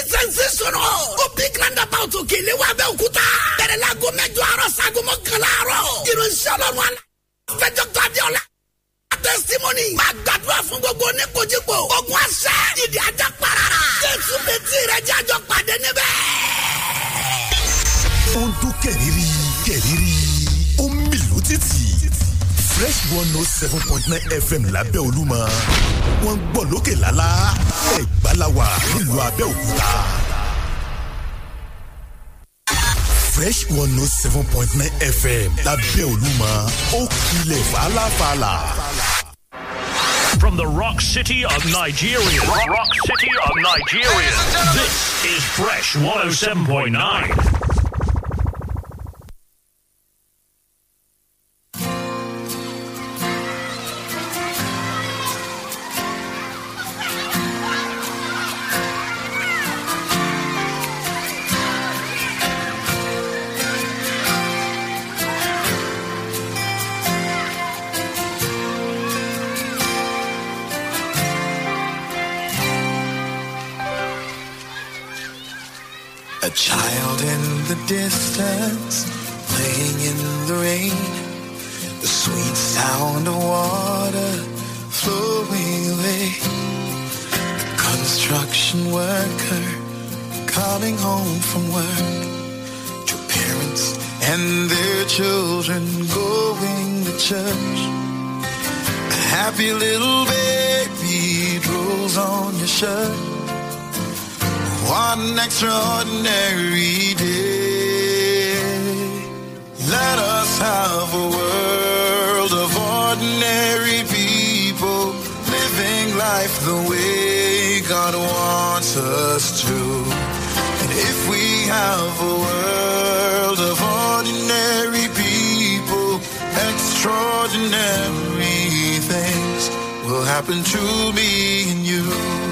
sensational. ó bí grand about òkèlè wa bẹ́ẹ̀ òkúta. bẹ̀rẹ̀ la go mẹ́jọ àárọ̀ sago mọ́kànlá àárọ̀. ìránṣẹ́ ọlọ́run àlá. fẹ́ dọ́kítà abiola. testimony. máa gbàdúrà fún gbogbo oníkojúkò. ogun àṣẹ. ìdí ajá parara. jésù bẹ tí rẹ jájọ pàdé níbẹ̀. ó ń dún kẹ̀rìírí fresh one note seven point nine fm lábẹ́ olúmọ wọ́n ń gbọ́ lókè lálá ẹ̀gbá la wà nílùú abẹ́òkúta. fresh one note seven point nine fm lábẹ́ olúmọ ó kilẹ̀ fàlàfàlà. From the rock city of Nigeria. Rock, rock city of Nigeria. This is Fresh 107.9. the distance, playing in the rain. The sweet sound of water flowing away. The construction worker coming home from work. Two parents and their children going to church. A happy little baby drools on your shirt. What an extraordinary day. Let us have a world of ordinary people living life the way God wants us to. And if we have a world of ordinary people, extraordinary things will happen to me and you.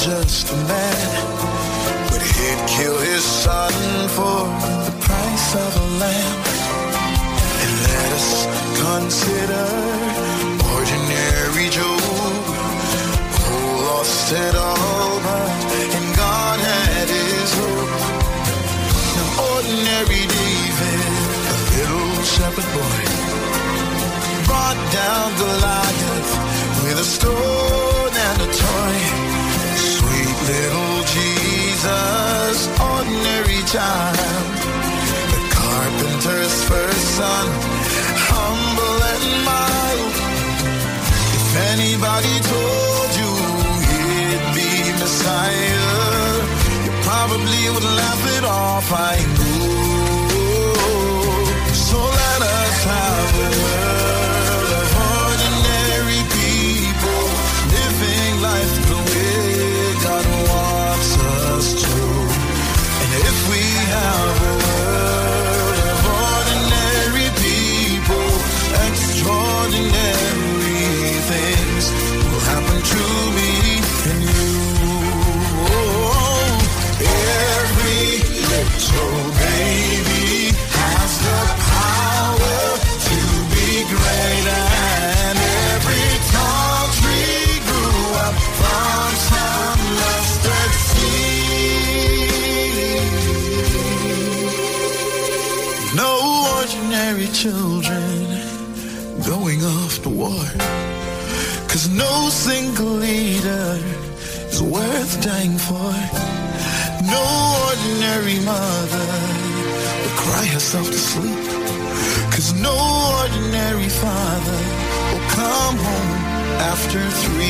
Just a man, but he'd kill his son for the price of a lamb. And let us consider ordinary Job, who lost it all, but in God had his hope. Now, ordinary David, a little shepherd boy, brought down Goliath with a stone and a toy. Little Jesus, ordinary child, the carpenter's first son, humble and mild. If anybody told you he'd be Messiah, you probably would laugh it off. I know. So let us have a world we have single leader is worth dying for. No ordinary mother will cry herself to sleep. Cause no ordinary father will come home after 3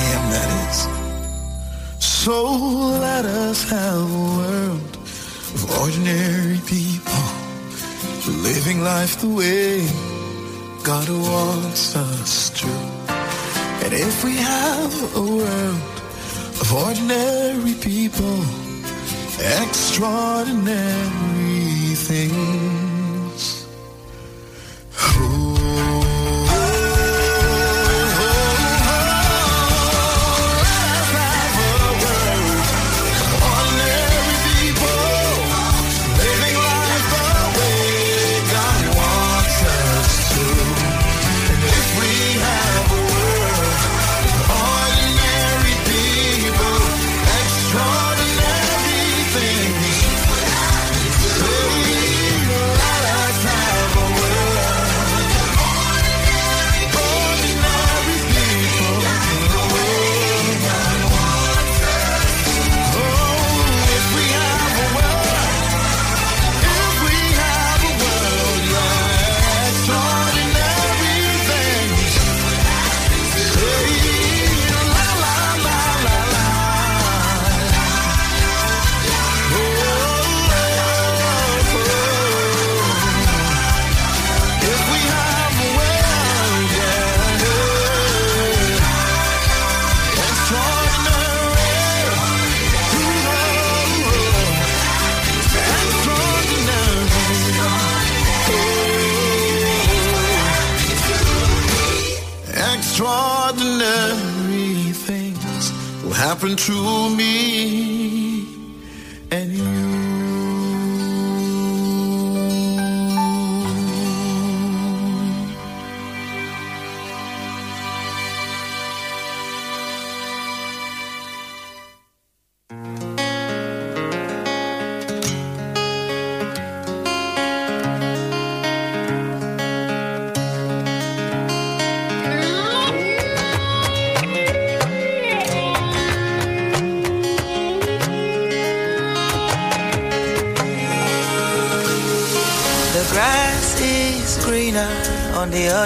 a.m. That is. So let us have a world of ordinary people living life the way God wants us to. And if we have a world of ordinary people, extraordinary things.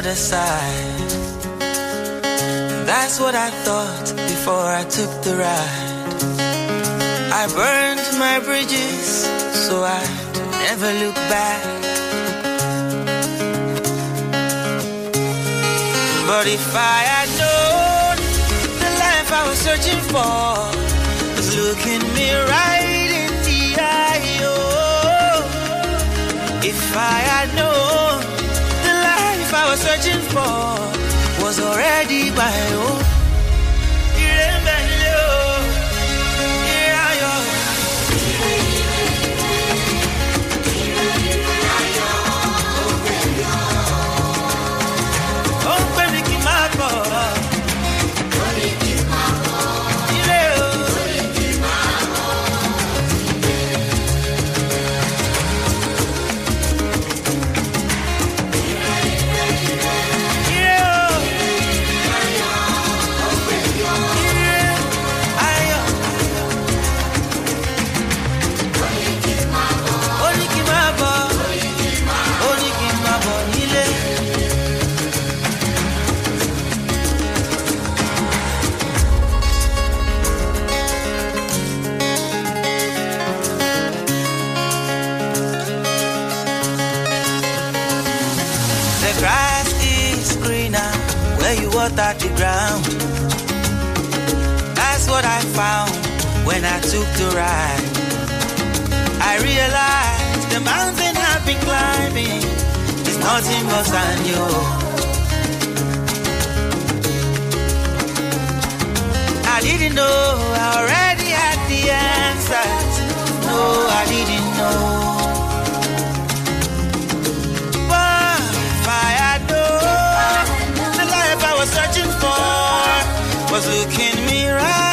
Other side. That's what I thought before I took the ride. I burned my bridges so I'd never look back. But if I had known the life I was searching for was looking me right in the eye, oh. If I had searching for was already my own. Water the ground. That's what I found when I took the ride. I realized the mountain I've been climbing is nothing but sand, yo. I didn't know I already had the answers. No, I didn't know. Looking me right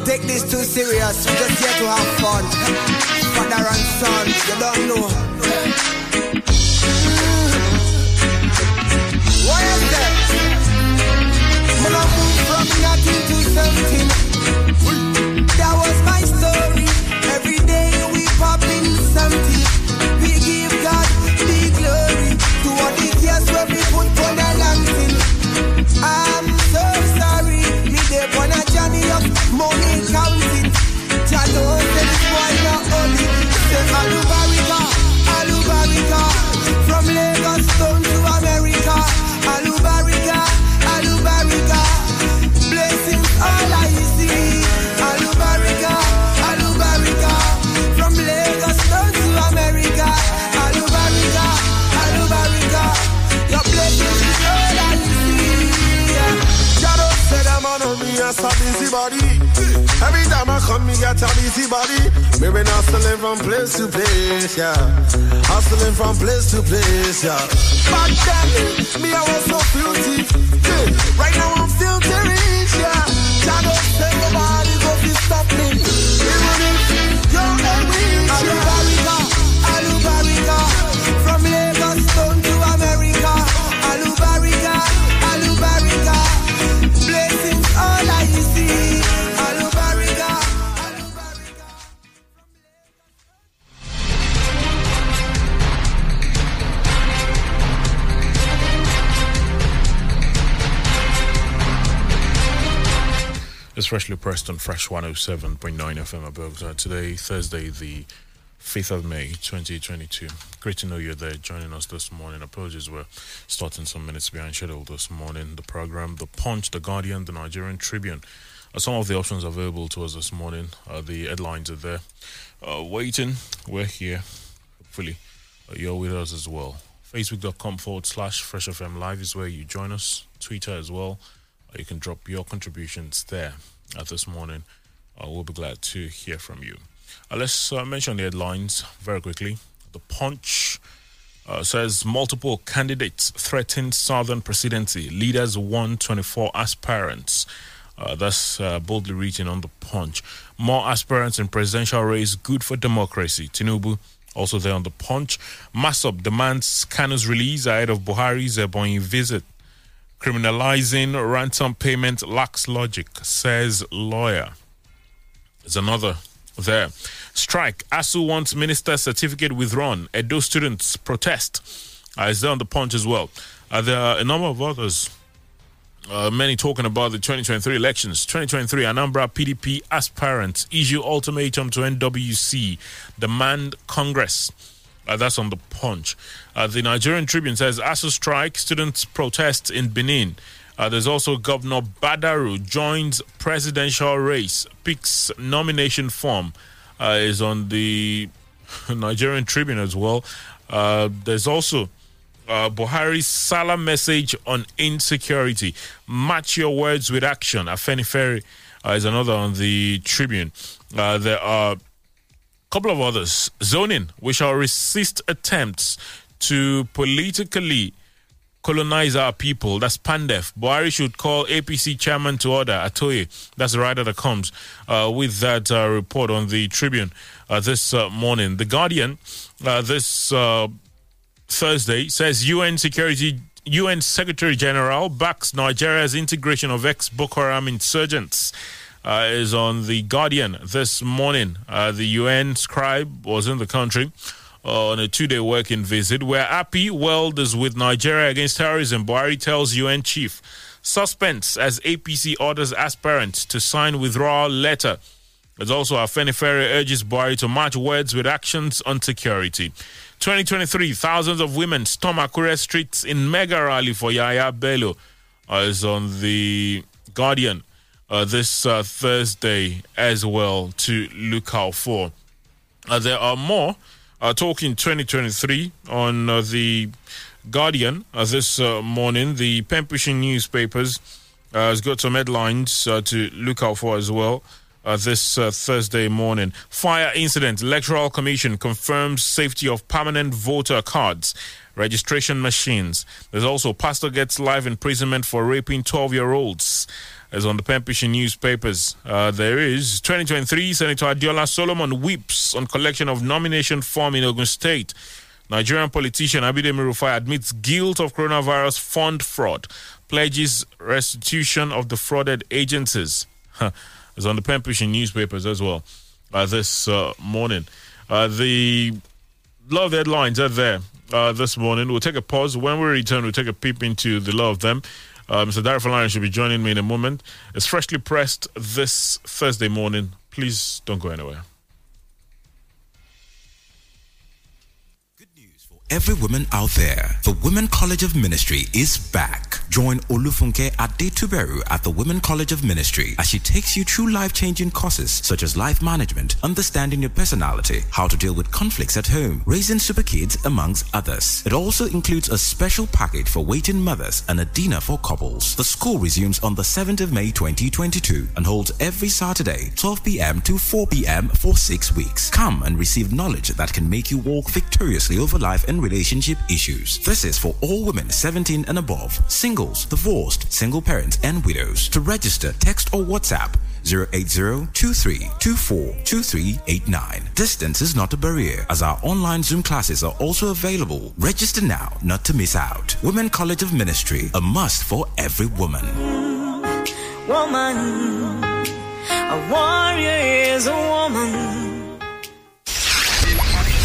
don't take this too serious. We just here to have fun. Father and son, you don't know. Why is that? When I move from nothing to something. A busy body. Me been hustling from place to place, yeah. Hustling from place to place, yeah. Back then, me I was so filthy. Yeah. Right now I'm filthy rich, yeah. Shadow It's freshly pressed on Fresh 107.9 FM Abuja. Today, Thursday, the 5th of May, 2022. Great to know you're there joining us this morning. Apologies, we're starting some minutes behind schedule this morning. The program, The Punch, The Guardian, The Nigerian Tribune are some of the options available to us this morning. Uh, the headlines are there. Uh, waiting, we're here. Hopefully, uh, you're with us as well. Facebook.com forward slash Fresh FM Live is where you join us. Twitter as well. Uh, you can drop your contributions there uh, this morning. Uh, we'll be glad to hear from you. Uh, let's uh, mention the headlines very quickly. The Punch uh, says multiple candidates threaten Southern presidency. Leaders won 24 aspirants. That's boldly written on the Punch. More aspirants in presidential race, good for democracy. Tinubu also there on the Punch. MASSOB demands Kanu's release ahead of Buhari's Ebonyi visit. Criminalizing ransom payment lacks logic, says lawyer. There's another there. Strike. ASUU wants minister certificate withdrawn. Edo students protest. Uh, is there on the punch as well. Uh, there are a number of others. Uh, many talking about the 2023 elections. 2023 Anambra PDP aspirants issue ultimatum to NWC, demand Congress. Uh, that's on the punch. Uh, the Nigerian Tribune says ASUU strike, students protest in Benin. Uh, there's also Governor Badaru joins presidential race, picks nomination form. Uh, is on the Nigerian Tribune as well. Uh, there's also uh, Buhari's Salah message on insecurity. Match your words with action. Afenifere uh, is another on the Tribune. There are couple of others. Zoning. We shall resist attempts to politically colonize our people. That's Pandef. Buhari should call APC chairman to order. Atoye. That's the writer that comes uh, with that uh, report on the Tribune uh, this uh, morning. The Guardian uh, this uh, Thursday says UN Security. UN Secretary General backs Nigeria's integration of ex Boko Haram insurgents. Uh, is on the Guardian this morning. Uh, the UN scribe was in the country on a two-day working visit. We're happy. World is with Nigeria against terrorism. Buhari tells UN chief. Suspense as APC orders aspirants to sign withdrawal letter. There's also Afenifere urges Buhari to match words with actions on security. 2023, thousands of women storm Akure streets in mega rally for Yaya Bello. Uh, is on the Guardian uh, this uh, Thursday as well to look out for. Uh, there are more uh, talking 2023 on uh, the Guardian uh, this morning. The pushing newspapers has got some headlines to look out for as well. This Thursday morning, fire incident. Electoral Commission confirms safety of permanent voter cards, registration machines. There's also pastor gets life imprisonment for raping 12-year-olds as on the Pempish newspapers. Uh, there is 2023 Senator Adeola Solomon weeps on collection of nomination form in Ogun State. Nigerian politician Abidemi Rufai admits guilt of coronavirus fund fraud, pledges restitution of defrauded agencies. It's on the Pempish newspapers as well uh, this uh, morning. Uh, the love headlines are there uh, this morning. We'll take a pause. When we return, we'll take a peep into the lot of them. Uh, Mr. Darren Falani should be joining me in a moment. It's freshly pressed this Thursday morning. Please don't go anywhere. Every woman out there, the Women College of Ministry is back. Join Olufunke Adetuberu at the Women College of Ministry as she takes you through life-changing courses such as life management, understanding your personality, how to deal with conflicts at home, raising super kids, amongst others. It also includes a special package for waiting mothers and a dinner for couples. The school resumes on the 7th of May 2022 and holds every Saturday, 12 p.m. to 4 p.m. for six weeks. Come and receive knowledge that can make you walk victoriously over life and relationship issues. This is for all women 17 and above, singles, divorced, single parents, and widows. To register, text or WhatsApp 080-2324-2389. Distance is not a barrier as our online Zoom classes are also available. Register now not to miss out. Women College of Ministry, a must for every woman. Woman, a warrior is a woman.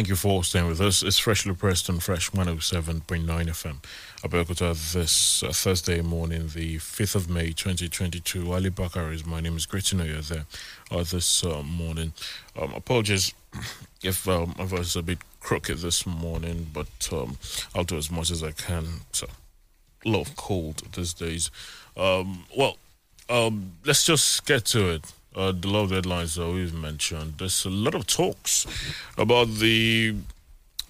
Thank you for staying with us. It's Freshly Pressed on Fresh 107.9 FM. Abeokuta this uh, Thursday morning, the 5th of May 2022. Ali Bakar is my name. is great to know you're there uh, this uh, morning. Um, apologies if um, I was a bit crooked this morning, but um, I'll do as much as I can. So, a lot of cold these days. Um, well, um, let's just get to it uh, the law deadlines that we've mentioned, there's a lot of talks about the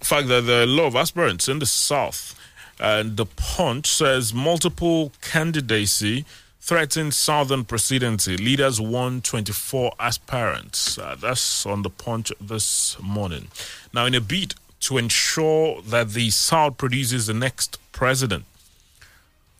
fact that there are a lot of aspirants in the South. And the Punch says multiple candidacy threatens Southern presidency. Leaders won 24 aspirants. Uh, that's on the Punch this morning. Now, in a bid to ensure that the South produces the next president,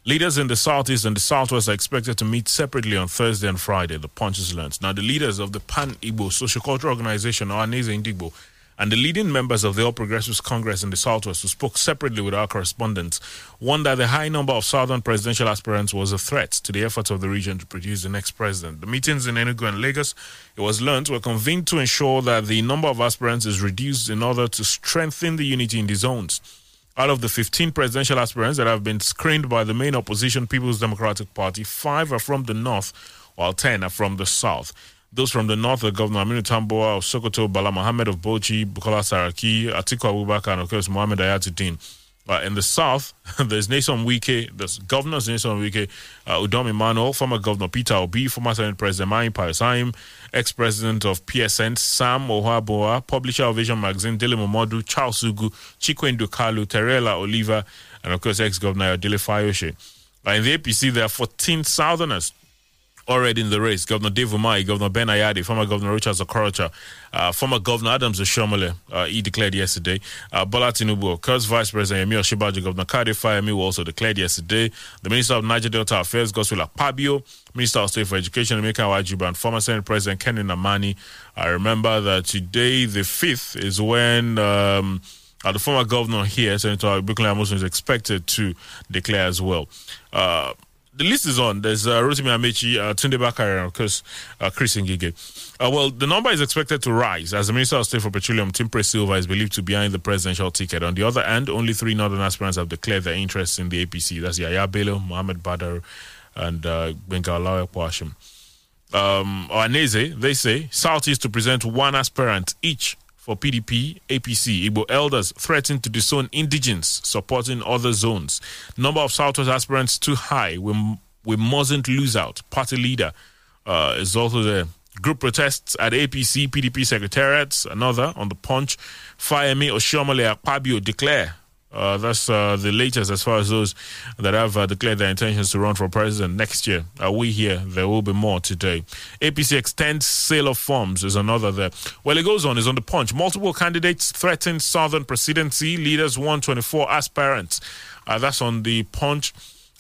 Leaders in the Southeast and the Southwest are expected to meet separately on Thursday and Friday, the punches learned. Now, the leaders of the Pan Igbo Sociocultural Organization, Ohaneze Ndigbo, and the leading members of the All Progressives Congress in the Southwest, who spoke separately with our correspondents, warned that the high number of Southern presidential aspirants was a threat to the efforts of the region to produce the next president. The meetings in Enugu and Lagos, it was learned, were convened to ensure that the number of aspirants is reduced in order to strengthen the unity in the zones. Out of the 15 presidential aspirants that have been screened by the main opposition People's Democratic Party, five are from the north, while 10 are from the south. Those from the north are Governor Aminu Tambuwal of Sokoto, Bala Mohammed of Bauchi, Bukola Saraki, Atiku Abubakar, and of course Mohammed Hayatu-Deen. Uh, in the south, there's Nyesom Wike, there's Governor Nyesom Wike, uh, Udom Emmanuel, former Governor Peter Obi, former Senate President Mai Payosaim, ex-president of PSN, Sam Ohaboa, publisher of Vision Magazine, Dele Momodu, Charles Ugwu, Chikwendu Kalu, Terela Oliva, and of course ex-governor Dele Fayose. Uh, in the APC, there are 14 Southerners already in the race. Governor Dave Umahi, Governor Ben Ayade, former Governor Richard Okorocha, uh, former Governor Adams Oshiomhole, uh, he declared yesterday. Uh, Bola Tinubu, Vice President Yemi Osinbajo, Governor Kade Fayemi also declared yesterday. The Minister of Niger Delta Affairs, Godswill Akpabio, Minister of State for Education, Emeka Nwajiuba, and former Senate President Kenny Nnamani. I remember that today, the 5th, is when... Um, uh, the former governor here, Senator Bukunle Amosun, is expected to declare as well. Uh, the list is on. There's uh, Rotimi Amaechi, uh, Tunde Bakare, and of course, uh, Chris Ngige. Uh, well, the number is expected to rise as the Minister of State for Petroleum, Timipre Sylva, is believed to be behind the presidential ticket. On the other hand, only three northern aspirants have declared their interest in the APC. That's Yaya Bello, Mohammed Badar, and uh, Benga Alawe Kwashim. Um, they say, South is to present one aspirant each for PDP, APC. Igbo elders threatened to disown indigents supporting other zones. Number of Southwest aspirants too high. We, we mustn't lose out. Party leader uh, is also there. Group protests at APC, PDP secretariats. Another on the punch. fire Fayemi Oshiomhole Akpabio declare uh, that's uh, the latest as far as those that have uh, declared their intentions to run for president next year. Are we here? There will be more today. APC extends sale of forms is another there. Well, it goes on. Is on the punch. Multiple candidates threaten southern presidency. Leaders 124 aspirants. Uh, that's on the punch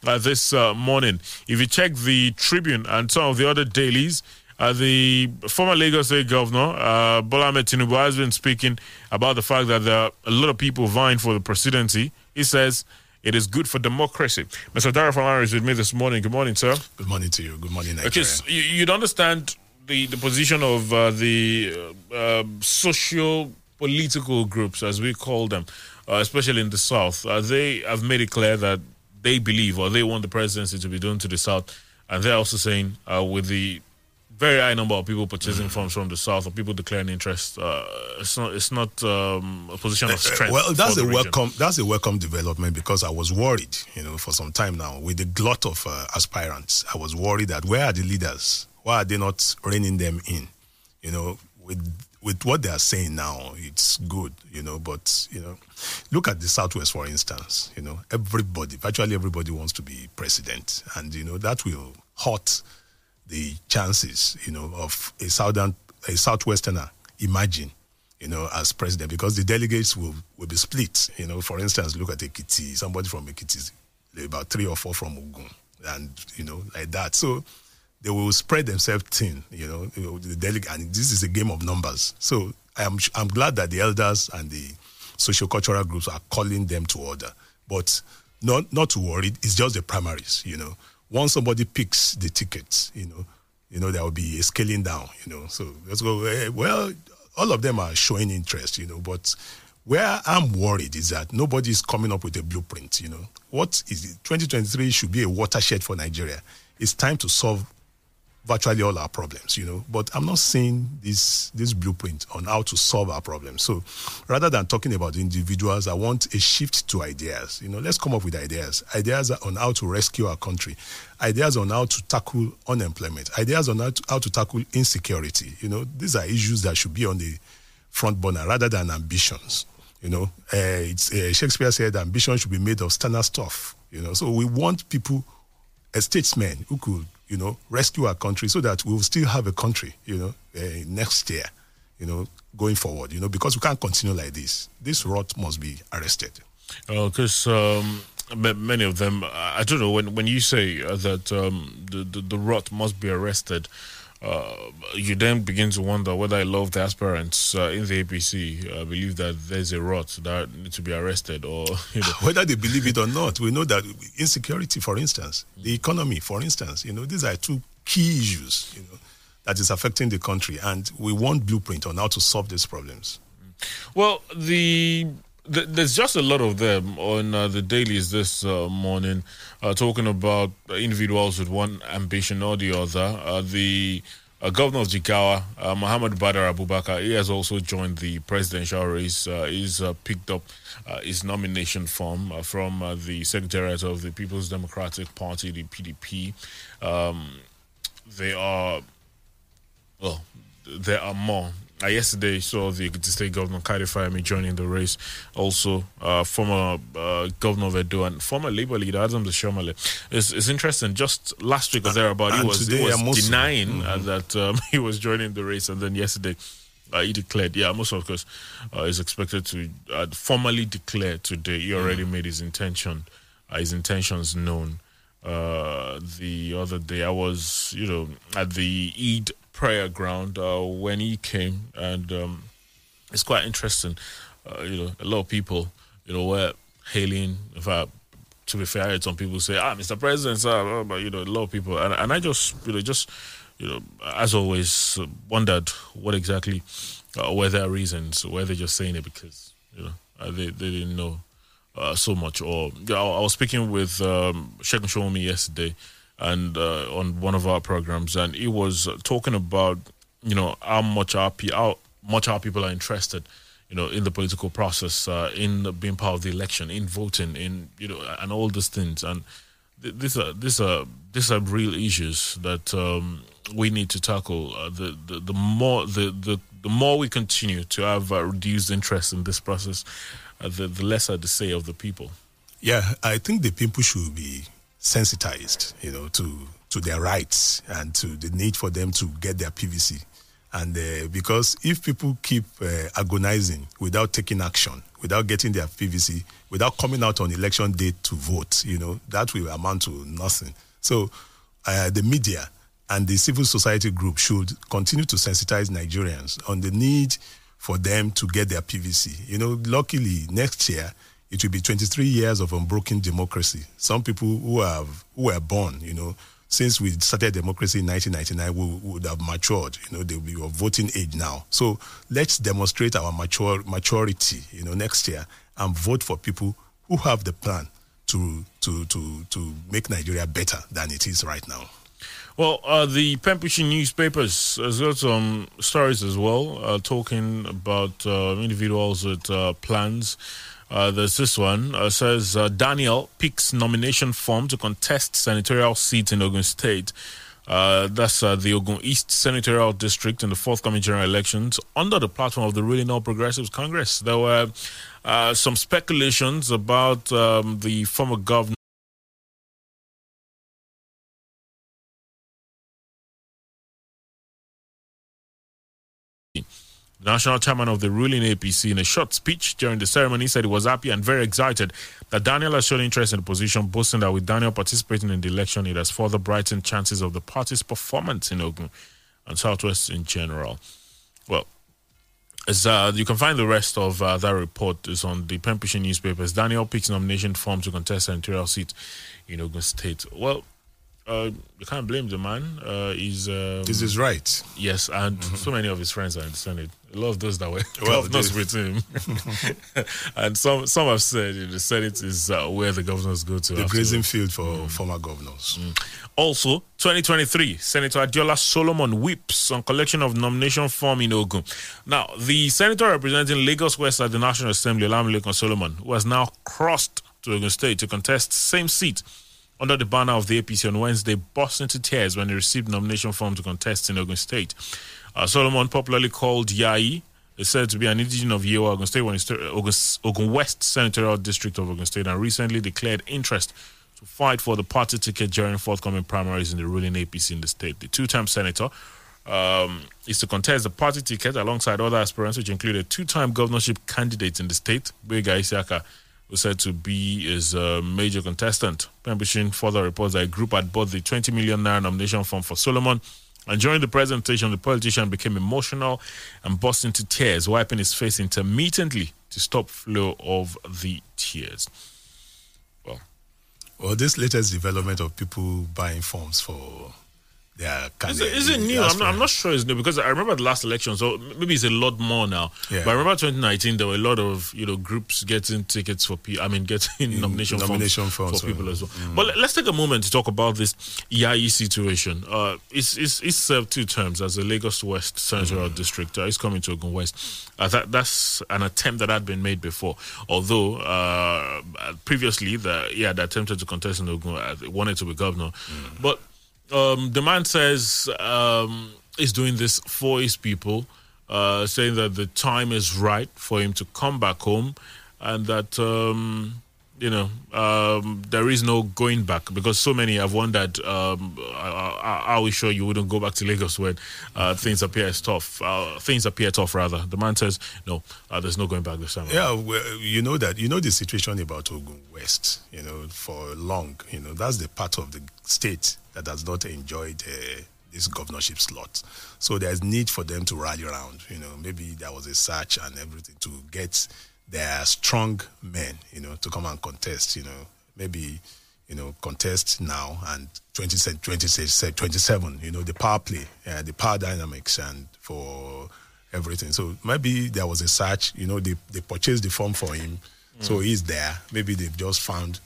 uh, this uh, morning. If you check the Tribune and some of the other dailies, uh, the former Lagos State Governor, uh, Bola Tinubu, has been speaking about the fact that there are a lot of people vying for the presidency. He says it is good for democracy. Mr. Dara Falana is with me this morning. Good morning, sir. Good morning to you. Good morning, Nigeria. Because you, you'd understand the, the position of uh, the uh, social political groups, as we call them, uh, especially in the South. Uh, they have made it clear that they believe or they want the presidency to be done to the South. And they're also saying, uh, with the very high number of people purchasing forms from the south or people declaring interest. Uh, it's not. It's not um, a position of strength. well, that's a region. welcome. That's a welcome development because I was worried, you know, for some time now with the glut of uh, aspirants. I was worried that where are the leaders? Why are they not reining them in? You know, with with what they are saying now, it's good, you know. But you know, look at the Southwest, for instance. You know, everybody, virtually everybody, wants to be president, and you know that will hurt the chances, you know, of a southern, a southwesterner imagine, you know, as president because the delegates will, will be split. You know, for instance, look at Ekiti, somebody from Ekiti, about three or four from Ogun, and you know, like that. So they will spread themselves thin. You know, the delegate, and this is a game of numbers. So I'm I'm glad that the elders and the social cultural groups are calling them to order, but not not to worry. It's just the primaries. You know once somebody picks the tickets, you know, you know, there will be a scaling down, you know. So let's go, eh, well, all of them are showing interest, you know, but where I'm worried is that nobody is coming up with a blueprint, you know. What is it? 2023 should be a watershed for Nigeria. It's time to solve virtually all our problems, you know. But I'm not seeing this this blueprint on how to solve our problems. So rather than talking about individuals, I want a shift to ideas. You know, let's come up with ideas. Ideas on how to rescue our country, ideas on how to tackle unemployment, ideas on how to, how to tackle insecurity. You know, these are issues that should be on the front burner rather than ambitions. You know, uh, it's, uh, Shakespeare said ambition should be made of standard stuff. You know, so we want people, a statesman who could you know, rescue our country so that we'll still have a country, you know, uh, next year, you know, going forward, you know, because we can't continue like this. This rot must be arrested. Because um, many of them, I don't know, when, when you say uh, that um, the, the, the rot must be arrested, uh, you then begin to wonder whether I love of the aspirants uh, in the APC I believe that there's a rot that needs to be arrested, or you know, whether they believe it or not. We know that insecurity, for instance, the economy, for instance, you know, these are two key issues, you know, that is affecting the country, and we want blueprint on how to solve these problems. Well, the th- there's just a lot of them on uh, the dailies this uh, morning, uh, talking about individuals with one ambition or the other. Uh, the uh, governor of Jigawa, uh, Muhammad Badar Abubakar, he has also joined the presidential race. He's picked up his nomination form from the Secretariat of the People's Democratic Party, the PDP. Um, they are, well, there are more. Uh, yesterday, saw the State Governor Kadi Fayemi joining the race. Also, uh, former uh, Governor of Edo and former Labour leader Adams Oshiomhole. It's, it's interesting. Just last week or thereabout, he was, he was denying uh, that um, he was joining the race, and then yesterday. Uh, he declared, yeah, most of course, uh, is expected to uh, formally declare today. He already made his intention, uh, his intentions known. Uh, the other day, I was, you know, at the Eid prayer ground uh, when he came, and um, it's quite interesting. Uh, you know, a lot of people, you know, were hailing. In fact, to be fair, I had some people say, "Ah, Mr. President, sir," blah, you know, a lot of people, and and I just, you know, just, you know, as always, uh, wondered what exactly uh, were their reasons, were they just saying it because you know uh, they they didn't know uh, so much, or you know, I was speaking with um, Sheikh Shomi yesterday, and uh, on one of our programs, and he was talking about you know how much our how much our people are interested you know, in the political process, uh, in being part of the election, in voting, in you know, and all these things. And th- these are these are these are real issues that um, we need to tackle. Uh, the, the the more the, the the more we continue to have uh, reduced interest in this process, uh, the the lesser the say of the people. Yeah, I think the people should be sensitized, you know, to to their rights and to the need for them to get their PVC. And uh, because if people keep uh, agonizing without taking action, without getting their PVC, without coming out on election day to vote, you know, that will amount to nothing. So uh, the media and the civil society group should continue to sensitize Nigerians on the need for them to get their PVC. You know, luckily next year it will be 23 years of unbroken democracy. Some people who have who were born, you know, since we started democracy in 1999, we would have matured. You know, they will be of voting age now. So let's demonstrate our mature maturity, you know, next year and vote for people who have the plan to to to to make Nigeria better than it is right now. Well, uh, the Pembrokeshire newspapers has got some stories as well, uh, talking about uh, individuals with uh, plans. Uh, there's this one uh, says Daniel picks nomination form to contest senatorial seat in Ogun State. that's the Ogun East Senatorial District in the forthcoming general elections under the platform of the Really All Progressives Congress. There were some speculations about um, the former governor. The national chairman of the ruling APC, in a short speech during the ceremony, said he was happy and very excited that Daniel has shown interest in the position, boasting that with Daniel participating in the election, it has further brightened chances of the party's performance in Ogun and Southwest in general. Well, as uh, you can find the rest of uh, that report is on the Pembrokeshire newspapers. Daniel picks nomination form to contest senatorial seat in Ogun State. Well, uh, you can't blame the man. Uh, he's um, this is right. Yes, and mm-hmm. so many of his friends are in the Senate. A lot of those that were well, governors with him, and some some have said you know, the Senate is uh, where the governors go to. The grazing field for mm. former governors. Mm. Also, 2023, Senator Adeola Solomon whips on collection of nomination form in Ogun. Now, the senator representing Lagos West at the National Assembly, Olamilekan Solomon, who has now crossed to Ogun State to contest same seat under the banner of the APC on Wednesday burst into tears when he received nomination form to contest in Ogun State. Uh, Solomon, popularly called Yayi, is said to be an indigenous of Yewa, Ogun State, Ogun, Ogun West Senatorial District of Ogun State, and recently declared interest to fight for the party ticket during forthcoming primaries in the ruling APC in the state. The two-time senator um, is to contest the party ticket alongside other aspirants, which include a two-time governorship candidate in the state, Bega Isiaka, was said to be his uh, major contestant. Pembrokeshire further reports that a group had bought the 20 million naira nomination form for Solomon. And during the presentation, the politician became emotional and burst into tears, wiping his face intermittently to stop flow of the tears. Well, well, this latest development of people buying forms for yeah, is it, is it new? I'm not, I'm not, sure it's new because I remember the last election, so maybe it's a lot more now. Yeah. But I remember 2019, there were a lot of you know groups getting tickets for people. I mean, getting nomination, nomination forms, for people as well. Mm. But let's take a moment to talk about this Yayi situation. Uh, it's it's, it's served two terms as a Lagos West Senatorial mm. District. Uh, it's coming to Ogun West. Uh, that that's an attempt that had been made before. Although uh, previously, the yeah, they attempted to contest in Ogun, uh, wanted to be governor, mm. but um, the man says um, he's doing this for his people, uh, saying that the time is right for him to come back home, and that um, you know um, there is no going back because so many have wondered um, are we sure you wouldn't go back to Lagos when uh, things appear as tough? Uh, things appear tough rather. The man says no, uh, there's no going back this time. Yeah, well, you know that you know the situation about Ogun West. You know for long. You know that's the part of the state that has not enjoyed uh, this governorship slot. So there's need for them to rally around. You know, maybe there was a search and everything to get their strong men, you know, to come and contest. You know, maybe you know contest now and 20, 20, 27 you know the power play uh, the power dynamics and for everything so maybe there was a search you know they, they purchased the form for him so Mm. he's there maybe they've just found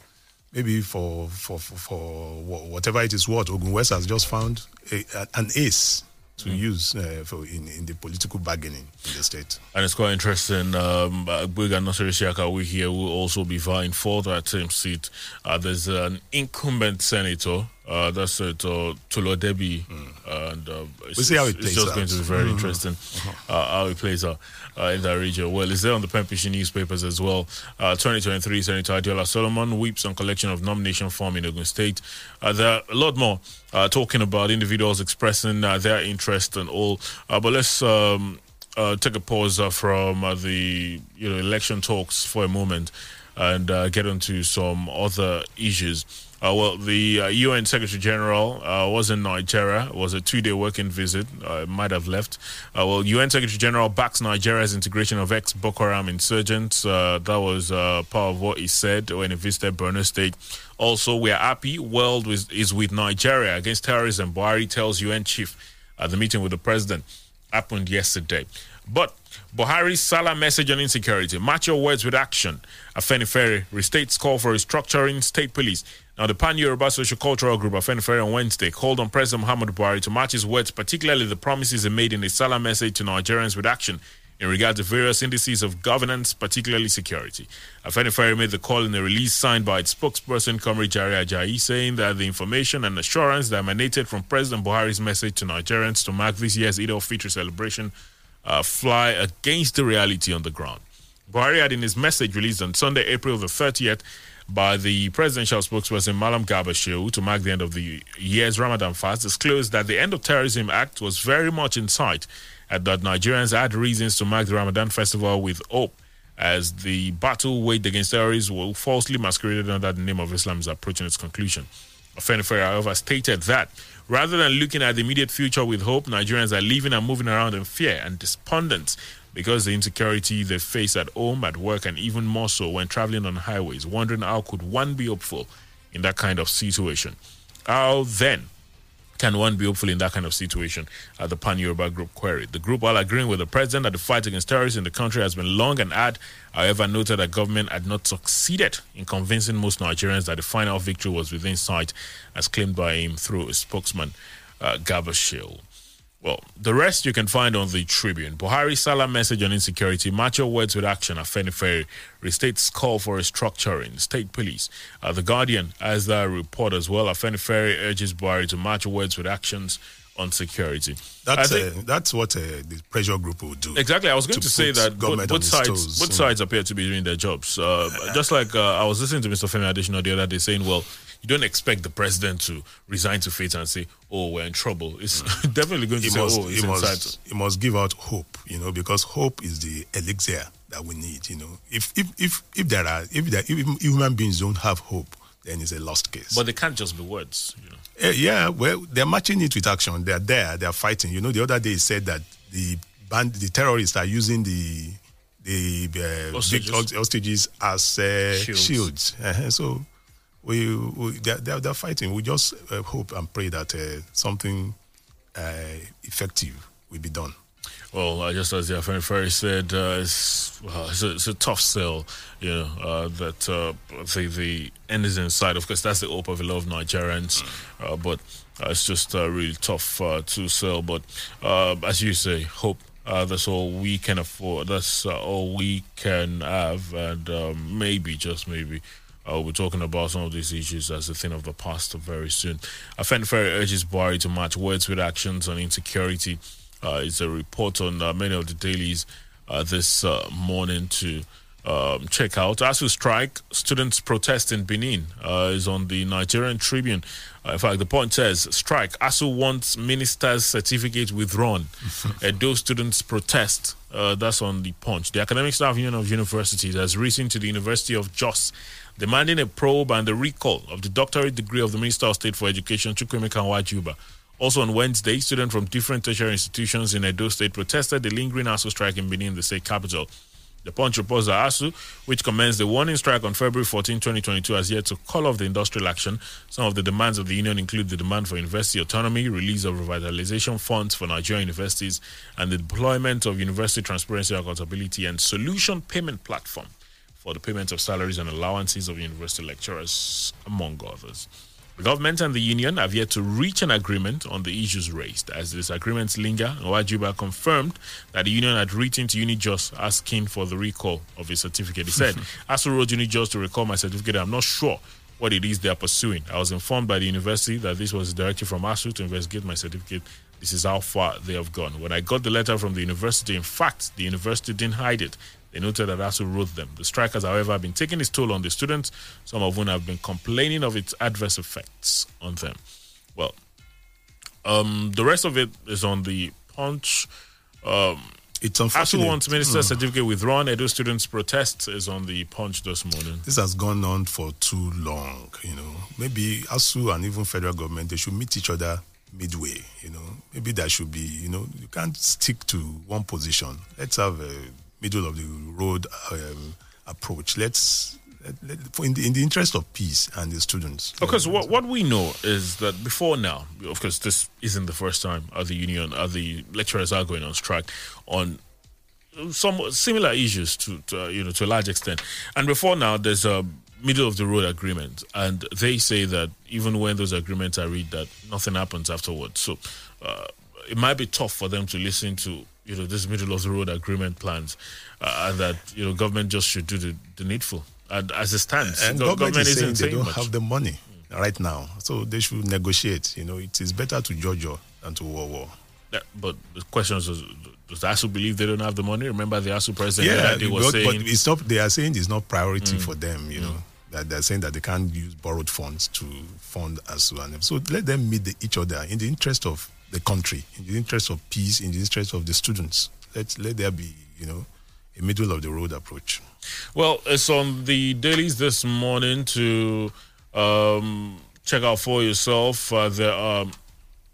maybe for for for, for whatever it is what Ogun West has just found a, a- an ace to Mm. use uh, for in, in the political bargaining in the state And it's quite interesting. Um, Bwiga Nasser we here will also be vying for that same seat. Uh, there's an incumbent senator, uh, that's Senator Tolu Odebiyi, and uh, it's, We'll see how it it's just out. going to be very Mhm. interesting uh, how it plays out uh, in that region. Well, it's there on the Pempishi newspapers as well. Uh, 2023 Senator Adeola Solomon weeps on collection of nomination form in Ogun State. Uh, there are a lot more uh, talking about individuals expressing uh, their interest and all. Uh, but let's um, uh, take a pause uh, from uh, the you know election talks for a moment and uh, get onto some other issues. Uh, well, the uh, UN Secretary General uh, was in Nigeria. It was a two-day working visit. Uh, might have left. Uh, well, UN Secretary General backs Nigeria's integration of ex-Boko Haram insurgents. Uh, that was part of what he said when he visited Borno State. Also, we are happy. World is, is with Nigeria against terrorism. Buhari tells UN chief at the meeting with the president happened yesterday. But Buhari's Salah message on insecurity, match your words with action. Afenifere restates call for restructuring state police. Now, the Pan Yoruba Social Cultural Group, Afenifere, on Wednesday called on President Muhammad Buhari to match his words, particularly the promises he made in his Salah message to Nigerians with action in regard to various indices of governance, particularly security. Afenifere made the call in a release signed by its spokesperson, Comrade Jare Ajayi, saying that the information and assurance that emanated from President Buhari's message to Nigerians to mark this year's Eid al-Fitr celebration uh, fly against the reality on the ground. Buhari had in his message released on Sunday, April the 30th, by the presidential spokesperson Malam Garba Shehu to mark the end of the year's Ramadan fast, disclosed that the End of Terrorism Act was very much in sight and that Nigerians had reasons to mark the Ramadan festival with hope as the battle waged against terrorism will falsely masqueraded under the name of Islam is approaching its conclusion. Afenifere, however, stated that rather than looking at the immediate future with hope, Nigerians are living and moving around in fear and despondence because the insecurity they face at home, at work, and even more so when traveling on highways, wondering how could one be hopeful in that kind of situation. How then can one be hopeful in that kind of situation? Uh, the Pan Yoruba group queried. The group, while agreeing with the president that the fight against terrorists in the country has been long and hard, however, noted that government had not succeeded in convincing most Nigerians that the final victory was within sight, as claimed by him through his spokesman, uh, Garba Shehu. Well, the rest you can find on the Tribune. Buhari Salah message on insecurity. Match your words with action. Afenifere restates call for restructuring. State police. Uh, the Guardian, as the report as well. Afenifere urges Buhari to match your words with actions on security. That's think- uh, that's what uh, the pressure group will do. Exactly. I was going to, say that both, government both sides toes. both sides appear to be doing their jobs. Uh, just like uh, I was listening to Mr. Femi Adesina the other day saying, well, you don't expect the president to resign to fate and say, oh, we're in trouble. It's definitely going to He say, must, oh, it's he, must, he must give out hope, you know, because hope is the elixir that we need, you know. If if if, if there are if there if human beings don't have hope, then it's a lost case. But they can't just be words, you know. Eh, yeah, well, they're matching it with action. They're there. They're fighting. You know, the other day he said that the band, the terrorists are using the the uh, Hostages. big hostages as uh, Shields. shields. Uh-huh. So we, we they're, they're, they're fighting. We just uh, hope and pray that uh, something uh, effective will be done. Well, just as the Afenifere said, uh, it's, it's, a, it's a tough sell, you know, uh, that uh, the, the end is in sight. Of course, that's the hope of a lot of Nigerians, but it's just really tough to sell. But as you say, hope. Uh, that's all we can afford. That's uh, all we can have, and um, maybe, just maybe, uh, we're talking about some of these issues as a thing of the past very soon. Ferry urges Buhari to match words with actions on insecurity. Uh, it's a report on uh, many of the dailies uh, this uh, morning to um, check out. ASUU strike, students protest in Benin uh, is on the Nigerian Tribune. Uh, in fact, the point says strike. ASUU wants minister's certificate withdrawn. Edo students protest. Uh, that's on the punch. The Academic Staff Union of Universities has written to the University of Jos demanding a probe and the recall of the doctorate degree of the Minister of State for Education, Chukwuemeka Nwajiuba. Also on Wednesday, students from different tertiary institutions in Edo State protested the lingering ASUU strike in Benin, the state capital. The Punch reports that ASUU, which commenced the warning strike on February 14, 2022, has yet to call off the industrial action. Some of the demands of the union include the demand for university autonomy, release of revitalization funds for Nigerian universities, and the deployment of university transparency, accountability, and solution payment platform for the payment of salaries and allowances of university lecturers, among others. The government and the union have yet to reach an agreement on the issues raised. As disagreements linger, Nwajiuba confirmed that the union had written to UniJos asking for the recall of his certificate. He said, ASUU wrote UniJos to recall my certificate. I'm not sure what it is they are pursuing. I was informed by the university that this was directed from ASUU to investigate my certificate. This is how far they have gone. When I got the letter from the university, in fact, the university didn't hide it. They noted that ASUU wrote them. The strike has, however, been taking its toll on the students, some of whom have been complaining of its adverse effects on them. Well, um, the rest of it is on the punch. Um, it's ASUU wants minister Hmm. certificate withdrawn. Edo students' protest is on the punch this morning. This has gone on for too long, you know. Maybe ASUU and even federal government they should meet each other midway, you know. Maybe there should be, you know, you can't stick to one position. Let's have a middle of the road um, approach. Let's let, let, in the in the interest of peace and the students. Because what what we know is that before now, of course, this isn't the first time uh, the union, uh, the lecturers are going on strike on some similar issues to, to uh, you know to a large extent. And before now, there's a middle of the road agreement, and they say that even when those agreements are read, that nothing happens afterwards. So uh, it might be tough for them to listen to you know this middle of the road agreement plans, uh, and that you know government just should do the, the needful. And as it stands, and go- government, is saying isn't they don't much. have the money right now, so they should negotiate. You know, it is better to judge than to war war. Yeah, but the question is, does the ASUU believe they don't have the money? Remember the ASUU president yeah, they were but, saying, but it's not. They are saying it's not priority Mm. for them. You know that they're saying that they can't use borrowed funds to fund ASUU and so let them meet the, each other in the interest of the country, in the interest of peace, in the interest of the students. Let let there be you know a middle of the road approach. well, it's on the dailies this morning to um, check out for yourself. Uh, there are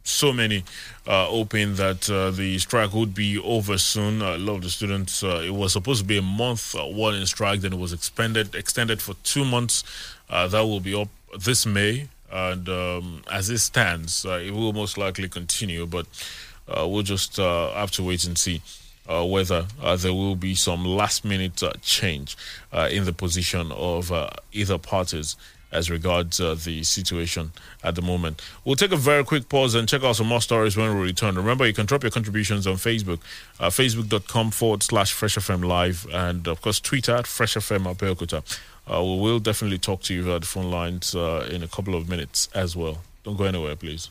so many uh, hoping that uh, the strike would be over soon. A lot of the students, uh, it was supposed to be a month uh, warning strike, then it was expanded, extended for two months. Uh, that will be up this May, and um, as it stands, uh, it will most likely continue. But uh, we'll just uh, have to wait and see. Uh, whether uh, there will be some last minute uh, change in the position of either parties as regards the situation at the moment. We'll take a very quick pause and check out some more stories when we return. Remember, you can drop your contributions on Facebook, facebook.com forward slash Fresh FM Live, and of course, Twitter at Fresh FM Abeokuta. Uh, we will definitely talk to you via the phone lines uh, in a couple of minutes as well. Don't go anywhere, please.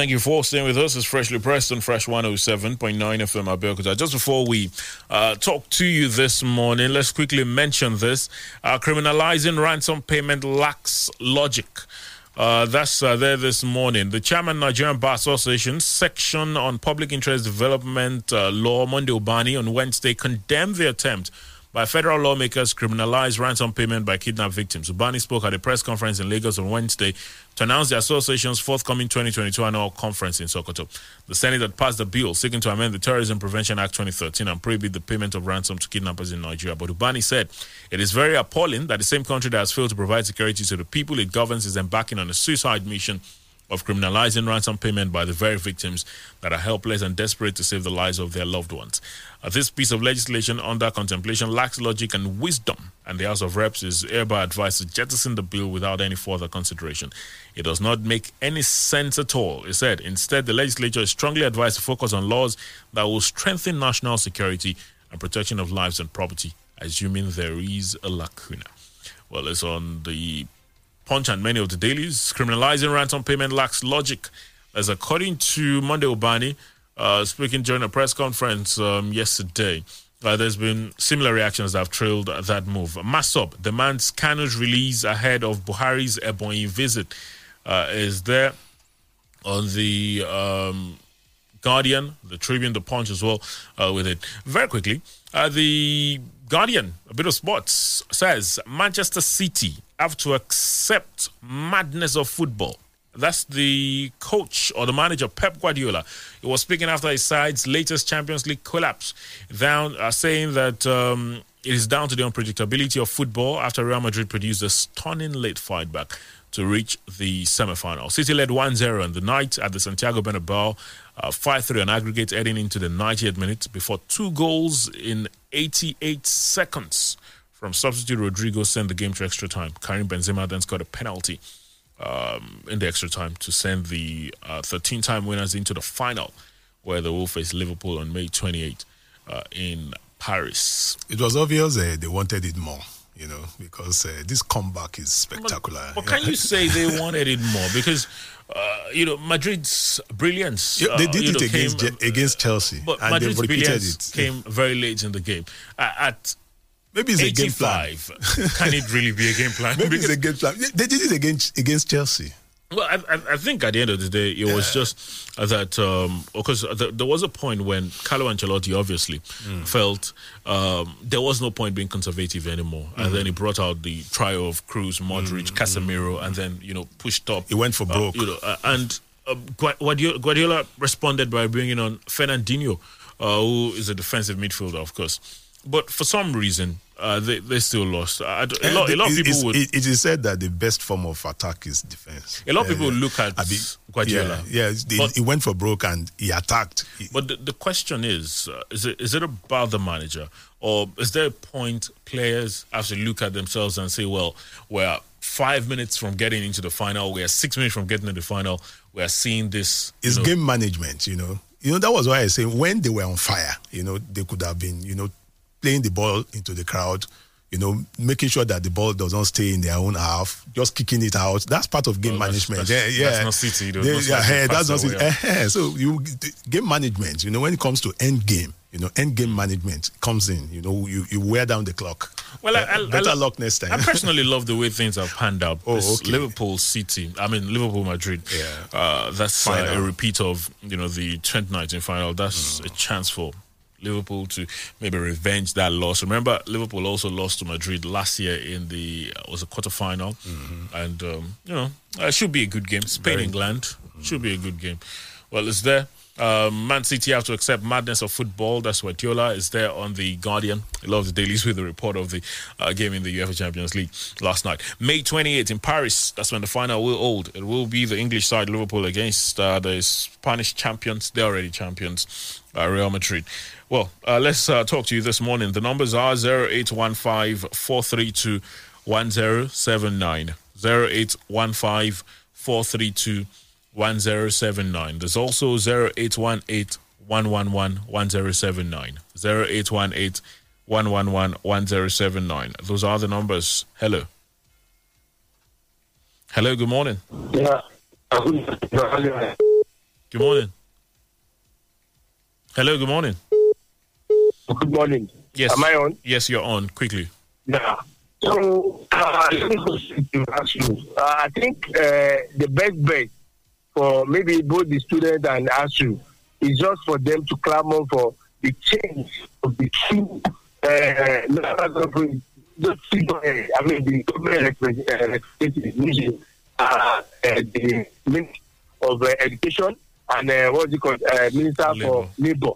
Thank you for staying with us. It's Freshly Pressed on Fresh 107.9 FM Abeokuta. Just before we uh, talk to you this morning, let's quickly mention this. Uh, criminalizing ransom payment lacks logic. Uh, that's uh, there this morning. The chairman Nigerian Bar Association section on public interest development uh, law, Monday Ubani, on Wednesday condemned the attempt by federal lawmakers criminalize ransom payment by kidnapped victims. Ubani spoke at a press conference in Lagos on Wednesday to announce the association's forthcoming 2022 annual conference in Sokoto. The Senate had passed a bill seeking to amend the Terrorism Prevention Act 2013 and prohibit the payment of ransom to kidnappers in Nigeria. But Ubani said it is very appalling that the same country that has failed to provide security to the people it governs is embarking on a suicide mission of criminalizing ransom payment by the very victims that are helpless and desperate to save the lives of their loved ones. This piece of legislation under contemplation lacks logic and wisdom, and the House of Reps is hereby advised to jettison the bill without any further consideration. It does not make any sense at all, he said. Instead, the legislature is strongly advised to focus on laws that will strengthen national security and protection of lives and property, assuming there is a lacuna. Well, it's on the Punch and many of the dailies. Criminalizing ransom payment lacks logic, as according to Monday Ubani, uh, speaking during a press conference um, yesterday. Uh, there's been similar reactions that have trailed that move. MASSOB demands Kanu's release ahead of Buhari's Ebonyi visit. Uh, is there on the um, Guardian, the Tribune, the Punch as well uh, with it. Very quickly, uh, the Guardian, a bit of sports, says Manchester City have to accept madness of football. That's the coach or the manager, Pep Guardiola. He was speaking after his side's latest Champions League collapse, down, uh, saying that um, it is down to the unpredictability of football after Real Madrid produced a stunning late fight back to reach the semi-final. City led 1-0 on the night at the Santiago Bernabeu, uh, 5-3 on aggregate heading into the 90th minute before two goals in 88 seconds from substitute Rodrygo sent the game to extra time. Karim Benzema then scored a penalty um, in the extra time to send the 13-time winners into the final, where they will face Liverpool on May 28 uh, in Paris. It was obvious uh, they wanted it more you know, because uh, this comeback is spectacular. But, but can you say they wanted it more? Because, uh, you know, Madrid's brilliance. Yeah, they did uh, it know, against, came, against Chelsea. But and Madrid's brilliance it. came very late in the game. at Maybe it's a game plan. can it really be a game plan? Maybe it's a game plan. They did it against against Chelsea. Well, I, I, think at the end of the day, it was just that um, because there was a point when Carlo Ancelotti obviously felt um, there was no point being conservative anymore, and then he brought out the trio of Kroos, Modric, Casemiro, and then you know pushed up. He went for uh, broke. you know, uh, and uh, Gua- Guardiola, Guardiola responded by bringing on Fernandinho, uh, who is a defensive midfielder, of course. But for some reason, uh, they they still lost. I, a lot, a lot of people would. it- is said that the best form of attack is defense. A lot of Uh, people look at Abi- Guardiola. Yeah, yeah he, But- he went for broke and he attacked. But the, the question is, uh, is it is it about the manager, or is there a point players have to look at themselves and say, well, we're five minutes from getting into the final, we're six minutes from getting to the final, we're seeing this. it's know, game management, you know. You know, that was why I say when they were on fire, you know, they could have been, you know, playing the ball into the crowd, you know, making sure that the ball doesn't stay in their own half, just kicking it out. That's part of game Well, that's- management. that's- yeah, yeah. that's not City, though. They- yeah, eh, that's not City. out. Eh, eh. So you game management, you know, when it comes to end game, you know, end game management comes in. You know, you, you wear down the clock. Well, I, Eh, I, better I, luck next time. I personally love the way things have panned out. Oh, This okay. Liverpool City, I mean Liverpool Madrid. Yeah. Uh, that's uh, a repeat of you know the 2019 final. That's Mm. a chance for Liverpool to maybe revenge that loss. Remember, Liverpool also lost to Madrid last year in the uh, was a quarterfinal, and um, you know uh, it should be a good game. Spain England should be a good game. Well, it's there. Um, Man City have to accept madness of football. That's what Tiola is there on the Guardian. I love the dailies with the report of the uh, game in the UEFA Champions League last night. May 28th in Paris. That's when the final will hold. It will be the English side Liverpool against uh, the Spanish champions. They're already champions, uh, Real Madrid. Well, uh, let's uh, talk to you this morning. The numbers are 0815 432 1079. 0815 432 1079. There's also 0818 111 1079. 0818 111 1079. Those are the numbers. Hello. Hello, good morning. Yeah. Good morning. Hello, good morning. Good morning. Yes. Am I on? Yes, you're on. Quickly. Yeah. So uh, let me go straight to ASUU. Uh, I think uh, the best bet for maybe both the student and ASUU is just for them to clamor for the change of the two uh, local government, the two, uh, I mean the government uh, representatives, meaning uh, uh, the Minister of uh, Education and uh, what's it called, uh, Minister for Labour.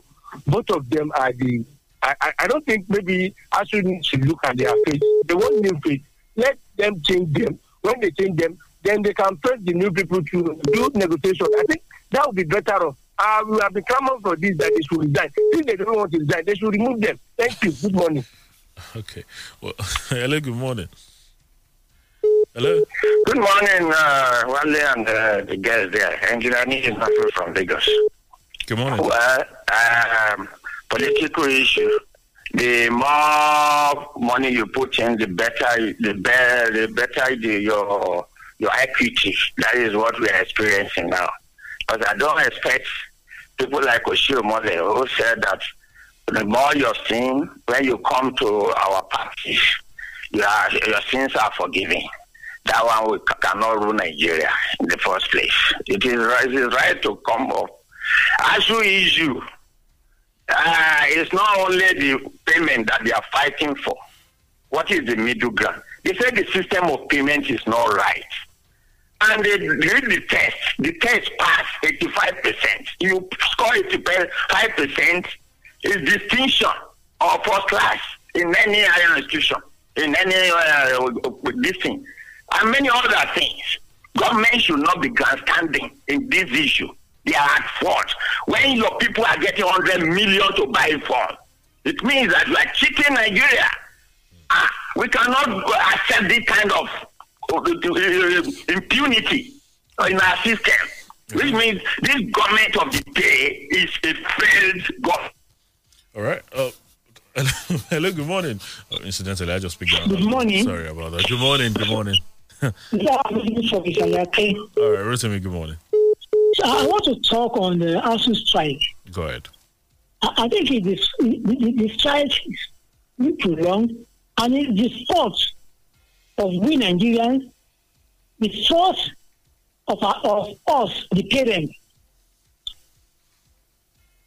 Both of them are the. I, I, I don't think maybe ASUU needs to look at their face. They want new face. Let them change them. When they change them, then they can press the new people to do negotiation. I think that would be better off. Uh, we have been clamoring for this that they should resign. If they don't want to resign, they should remove them. Thank you. Good morning. Okay. Well, hello, good morning. Hello. Good morning, uh, Wale and uh, the guys there. Engineer Nishin Hafu from Lagos. Good morning. Well, um, political issue. The more money you put in, the better, the better, the better the, your your equity. That is what we are experiencing now. But I don't expect people like Oshiomhole who said that the more you're sin, when you come to our parties, your, your sins are forgiven. That one we cannot rule Nigeria in the first place. It is right, it is right to come up. Issue issue. Uh, it's not only the payment that they are fighting for. What is the middle ground? They say the system of payment is not right. And they did the test. The test passed 85%. You score 85% is distinction or first class in any higher institution, in any uh, this thing, and many other things. Government should not be grandstanding in this issue. They are at fault. When your people are getting 100 million to buy phone, it means that you are cheating Nigeria. Ah, we cannot accept this kind of impunity in our system, which means this government of the day is a failed government. All right. Uh, hello, good morning. Oh, incidentally, I just picked up. Good morning. Sorry about that. Good morning. Good morning. Yeah, I'm looking for Mr. All right, Rotimi, good morning. So I want to talk on the ASUU strike. Go ahead. I, I think it is, the, the, the strike is really prolonged and it's the fault of we Nigerians, the fault of, our, of us, the parents.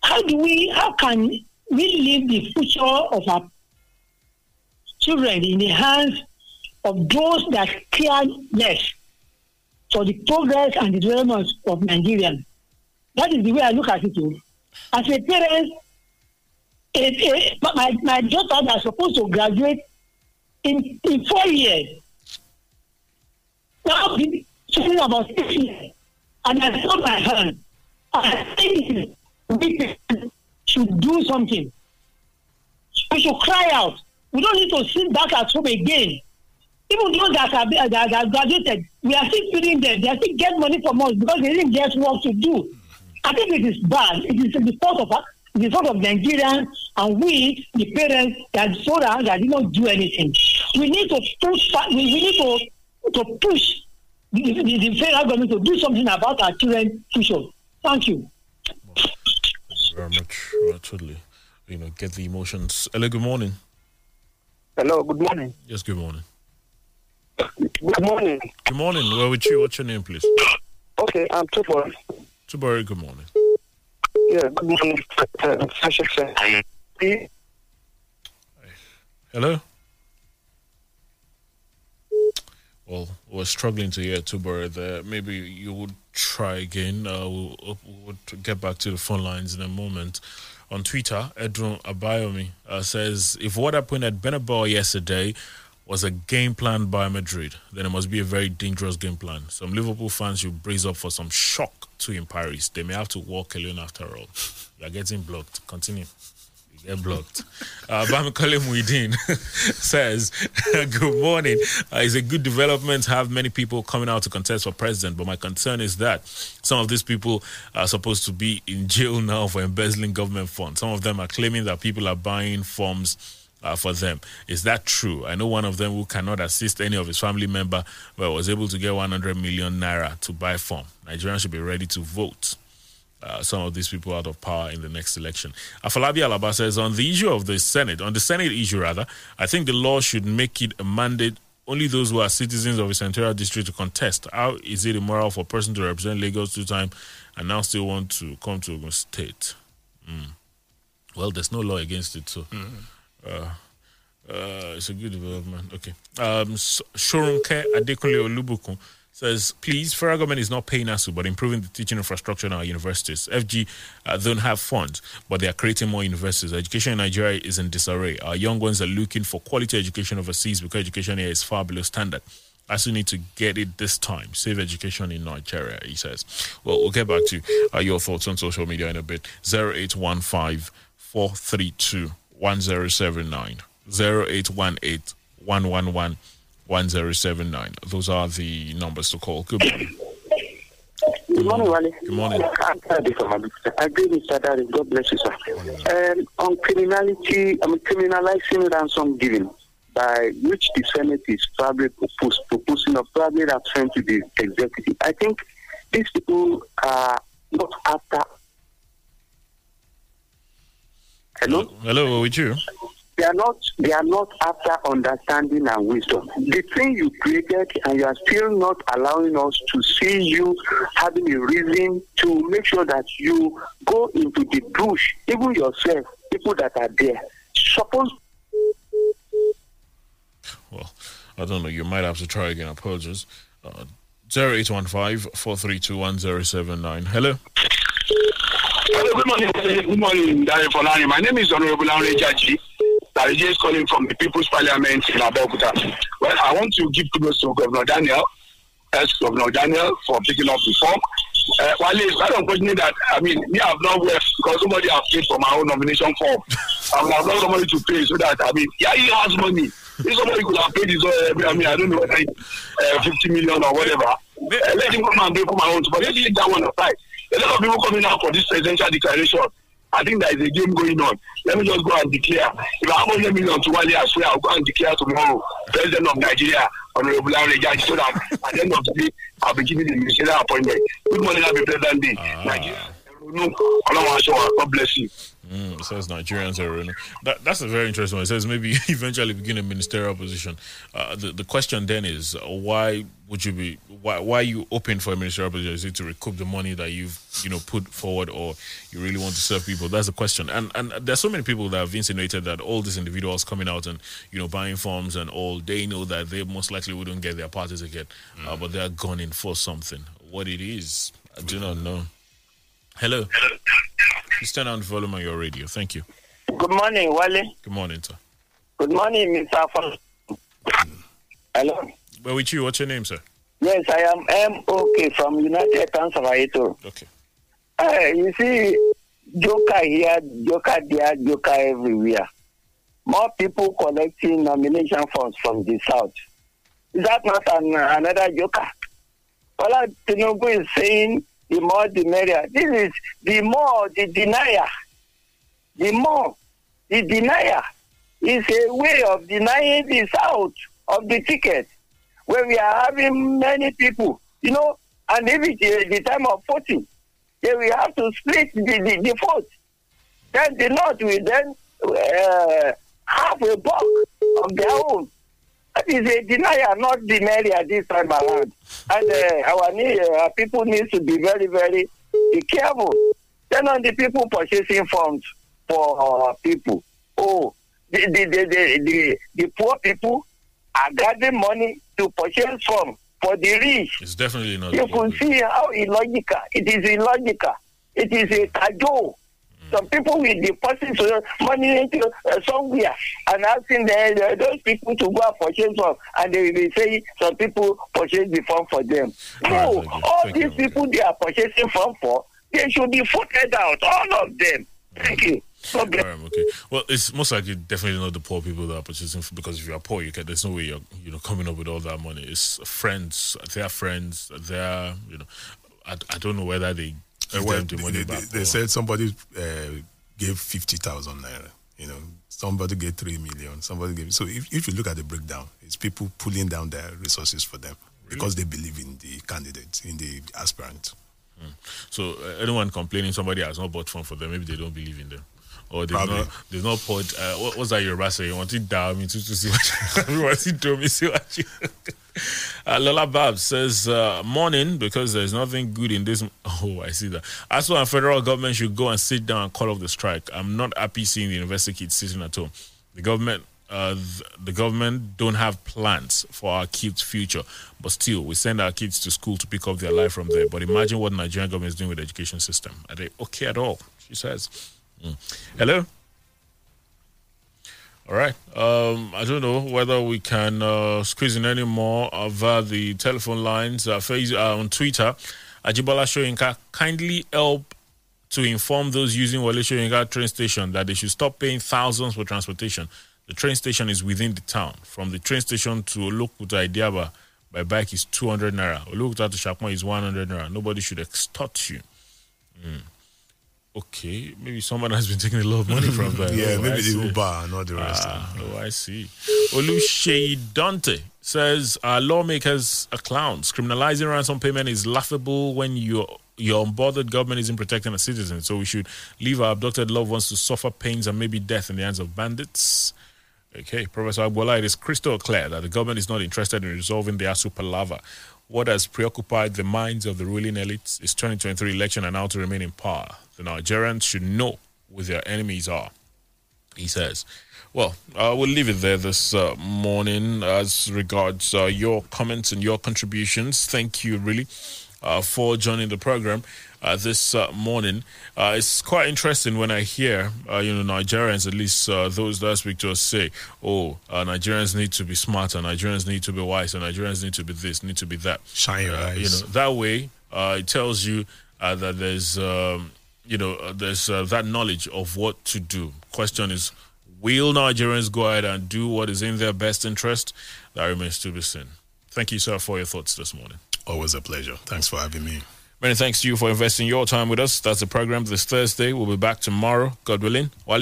How do we, how can we leave the future of our children in the hands of those that care less for the progress and the development of Nigerians? That is the way I look at it. oh. As a parent, it, it, my, my daughter are supposed to graduate in, in four years. Now, talking about six years. And I hold my hand. I think we should do something. We should cry out. We don't need to sit back at home again. Even those that that, that are graduated, we are still feeding them. They are still get money from us because they didn't get work to do. I think it is bad. It is the fault of us, the fault of Nigerians and we, the parents, that so that that did not do anything. We need to push. We, we need to to push the, the, the federal government to do something about our children's future. Thank you. Thank you very much. Uh, totally. You know, get the emotions. Hello, good morning. Hello, good morning. Yes, good morning. Good morning. Good morning. Where with you? What's your name, please? Okay, I'm Tupor. Tubari, good morning. Hello? Well, we're struggling to hear Tubari there. Maybe you would try again. Uh, we'll, we'll get back to the phone lines in a moment. On Twitter, Edron Abayomi uh, says, if what happened at Bernabeu yesterday was a game plan by Madrid, then it must be a very dangerous game plan. Some Liverpool fans should brace up for some shock too in Paris. They may have to walk alone after all. You're getting blocked. Continue. You get blocked. Uh, Bamikole Muidin says, Good morning. Uh, it's a good development to have many people coming out to contest for president, but my concern is that some of these people are supposed to be in jail now for embezzling government funds. Some of them are claiming that people are buying forms uh, for them. Is that true? I know one of them who cannot assist any of his family member, but was able to get 100 million naira to buy form. Nigerians should be ready to vote. uh, some of these people out of power in the next election. Afalabi Alaba says on the issue of the Senate, on the Senate issue rather, I think the law should make it a mandate only those who are citizens of a senatorial district to contest. How is it immoral for a person to represent Lagos two times and now still want to come to Ogun State? Mm. Well, there's no law against it, so uh, uh, it's a good development. Okay. Um, Shorunke Adekunle Olubukun says, please, federal government is not paying us, but improving the teaching infrastructure in our universities. FG uh, don't have funds, but they are creating more universities. Education in Nigeria is in disarray. Our young ones are looking for quality education overseas because education here is far below standard. I still need to get it this time. Save education in Nigeria, he says. Well, we'll get back to uh, your thoughts on social media in a bit. 0815 432 1079. 0818 111 1079. Those are the numbers to call. Good morning. Good morning, Wale. Good morning. I'm Tade from Abuja. I agree with Mr. Daddy. God bless you, sir. Um, on criminality, I mean, criminalizing ransom giving, by which the Senate is probably propose, proposing or probably referring to the executive. I think these people are not after. Hello? Hello, with you? They are not. They are not after understanding and wisdom. The thing you created, and you are still not allowing us to see you having a reason to make sure that you go into the bush, even yourself, people that are there. Suppose Well, I don't know. You might have to try again. Apologies. Uh, 0815 432 1079. Hello. Hello, good morning. Good morning, Daniel Folani. My name is Honorable Henry Jaji. Darije is calling from the People's Parliament in Abeokuta. Well, I want to give kudos to Governor Daniel, as Governor Daniel, for picking up the form. Uh, while it's quite unfortunate that, I mean, me have not worked because somebody has paid for my own nomination form. I have not somebody to pay so that, I mean, yeah, he has money. If somebody could have paid his own, I mean, I don't know it's uh, 50 million or whatever. Uh, let him come and pay for my own, but let's leave that one aside. A lot of people coming out for this presidential declaration. I think there is a game going on. Let me just go and declare. If I have 100 million to Wale, I swear I'll go and declare tomorrow, President of Nigeria, Honorable Larry Jaji, so that at the end of the day, I'll be giving the ministerial appointment. Good morning, happy President Day. Nigeria. Aṣọ wa, God bless you. Mm, it says Nigerians are running. That, that's a very interesting one. It says maybe eventually begin a ministerial position. Uh, the, the question then is uh, why would you be why why are you open for a ministerial position? Is it to recoup the money that you've you know put forward, or you really want to serve people? That's the question. And and there's so many people that have insinuated that all these individuals coming out and you know buying forms and all they know that they most likely wouldn't get their party ticket, uh, but they're gunning for something. What it is, I do not know. Hello. Please turn on the volume on your radio. Thank you. Good morning, Wale. Good morning, sir. Good morning, Mr. Afon. Hello. Well, with you, what's your name, sir? Yes, I am MOK from United Council of Aito. Okay. Uh, you see, Joker here, Joker there, Joker everywhere. More people collecting nomination funds from the South. Is that not an, another Joker? Well, Tinubu is saying the more the merrier. This is the more the denier. The more the denier is a way of denying the South of the ticket where we are having many people, you know, and if it is the time of voting, then we have to split the, the, the vote. Then the North will then uh, have a bulk of their own. That is a denier, not merrier this time around. And uh, our, need, uh, people need to be very, very be careful. Then on the people purchasing funds for uh, people. Oh, the, the, the, the, the, the poor people are gathering money to purchase from for the rich. It's definitely not. You can see how illogical. It is illogical. It is a cajole. Some people will deposit uh, money into uh, somewhere and asking the, uh, those people to go and purchase from, and they will be saying some people purchase the fund for them. No, all these people they are purchasing from for, they should be voted out, all of them. Thank you. All right, okay. Well, it's most likely definitely not the poor people that are purchasing because if you are poor, you can. There's no way you're you know coming up with all that money. It's friends, their friends, their you know. I, I don't know whether they give well, them the money they, back. they, they said somebody uh, gave 50,000 naira. You know, somebody gave 3 million. Somebody gave. So if, if you look at the breakdown, it's people pulling down their resources for them because they believe in the candidate, in the aspirant. So uh, anyone complaining somebody has not bought phone for them, maybe they don't believe in them. Or they've Probably. not, they've not put, uh, what, what's that Yoruba say? You want it down, me to, to see what you, want to me, see what you. Uh, Lola Babs says, uh, morning, because there's nothing good in this. Oh, I see that. As well, federal government should go and sit down and call off the strike. I'm not happy seeing the university kids sitting at home. The government, uh, the government don't have plans for our kids' future, but still, we send our kids to school to pick up their life from there. But imagine what Nigerian government is doing with the education system. Are they okay at all? She says. Mm. Hello. All right. Um, I don't know whether we can uh, squeeze in any more via the telephone lines. Uh, face, uh, on Twitter, Ajibola Shoyinka kindly help to inform those using Wole Soyinka train station that they should stop paying thousands for transportation. The train station is within the town. From the train station to Olokuta Idiaba by bike is 200 naira. Olokuta to Shakma is 100 naira. Nobody should extort you. Mm. Okay, maybe someone has been taking a lot of money from them. yeah, Oh, maybe I the see. Uber and all the rest. Ah, oh, I see. Olushei Dante says our lawmakers are clowns. Criminalizing ransom payment is laughable when your your unbothered government isn't protecting a citizen. So we should leave our abducted loved ones to suffer pains and maybe death in the hands of bandits. Okay, Professor Agbola, it is crystal clear that the government is not interested in resolving the ASUU palaver. What has preoccupied the minds of the ruling elites is 2023 election and how to remain in power. The Nigerians should know who their enemies are he says. Well, uh, we'll leave it there this uh, morning as regards uh, your comments and your contributions. Thank you, really, uh, for joining the program this uh, morning. Uh, it's quite interesting when I hear, uh, you know, Nigerians, at least uh, those that speak to us, say, "Oh, uh, Nigerians need to be smarter. Nigerians need to be wiser. Nigerians need to be this, need to be that." Shine your Uh, You know, that way uh, it tells you uh, that there's um, you know uh, there's uh, that knowledge of what to do question is will nigerians go ahead and do what is in their best interest that remains to be seen thank you sir for your thoughts this morning Always a pleasure. Thanks for having me. Many thanks to you for investing your time with us. That's the program this thursday. We'll be back tomorrow god willing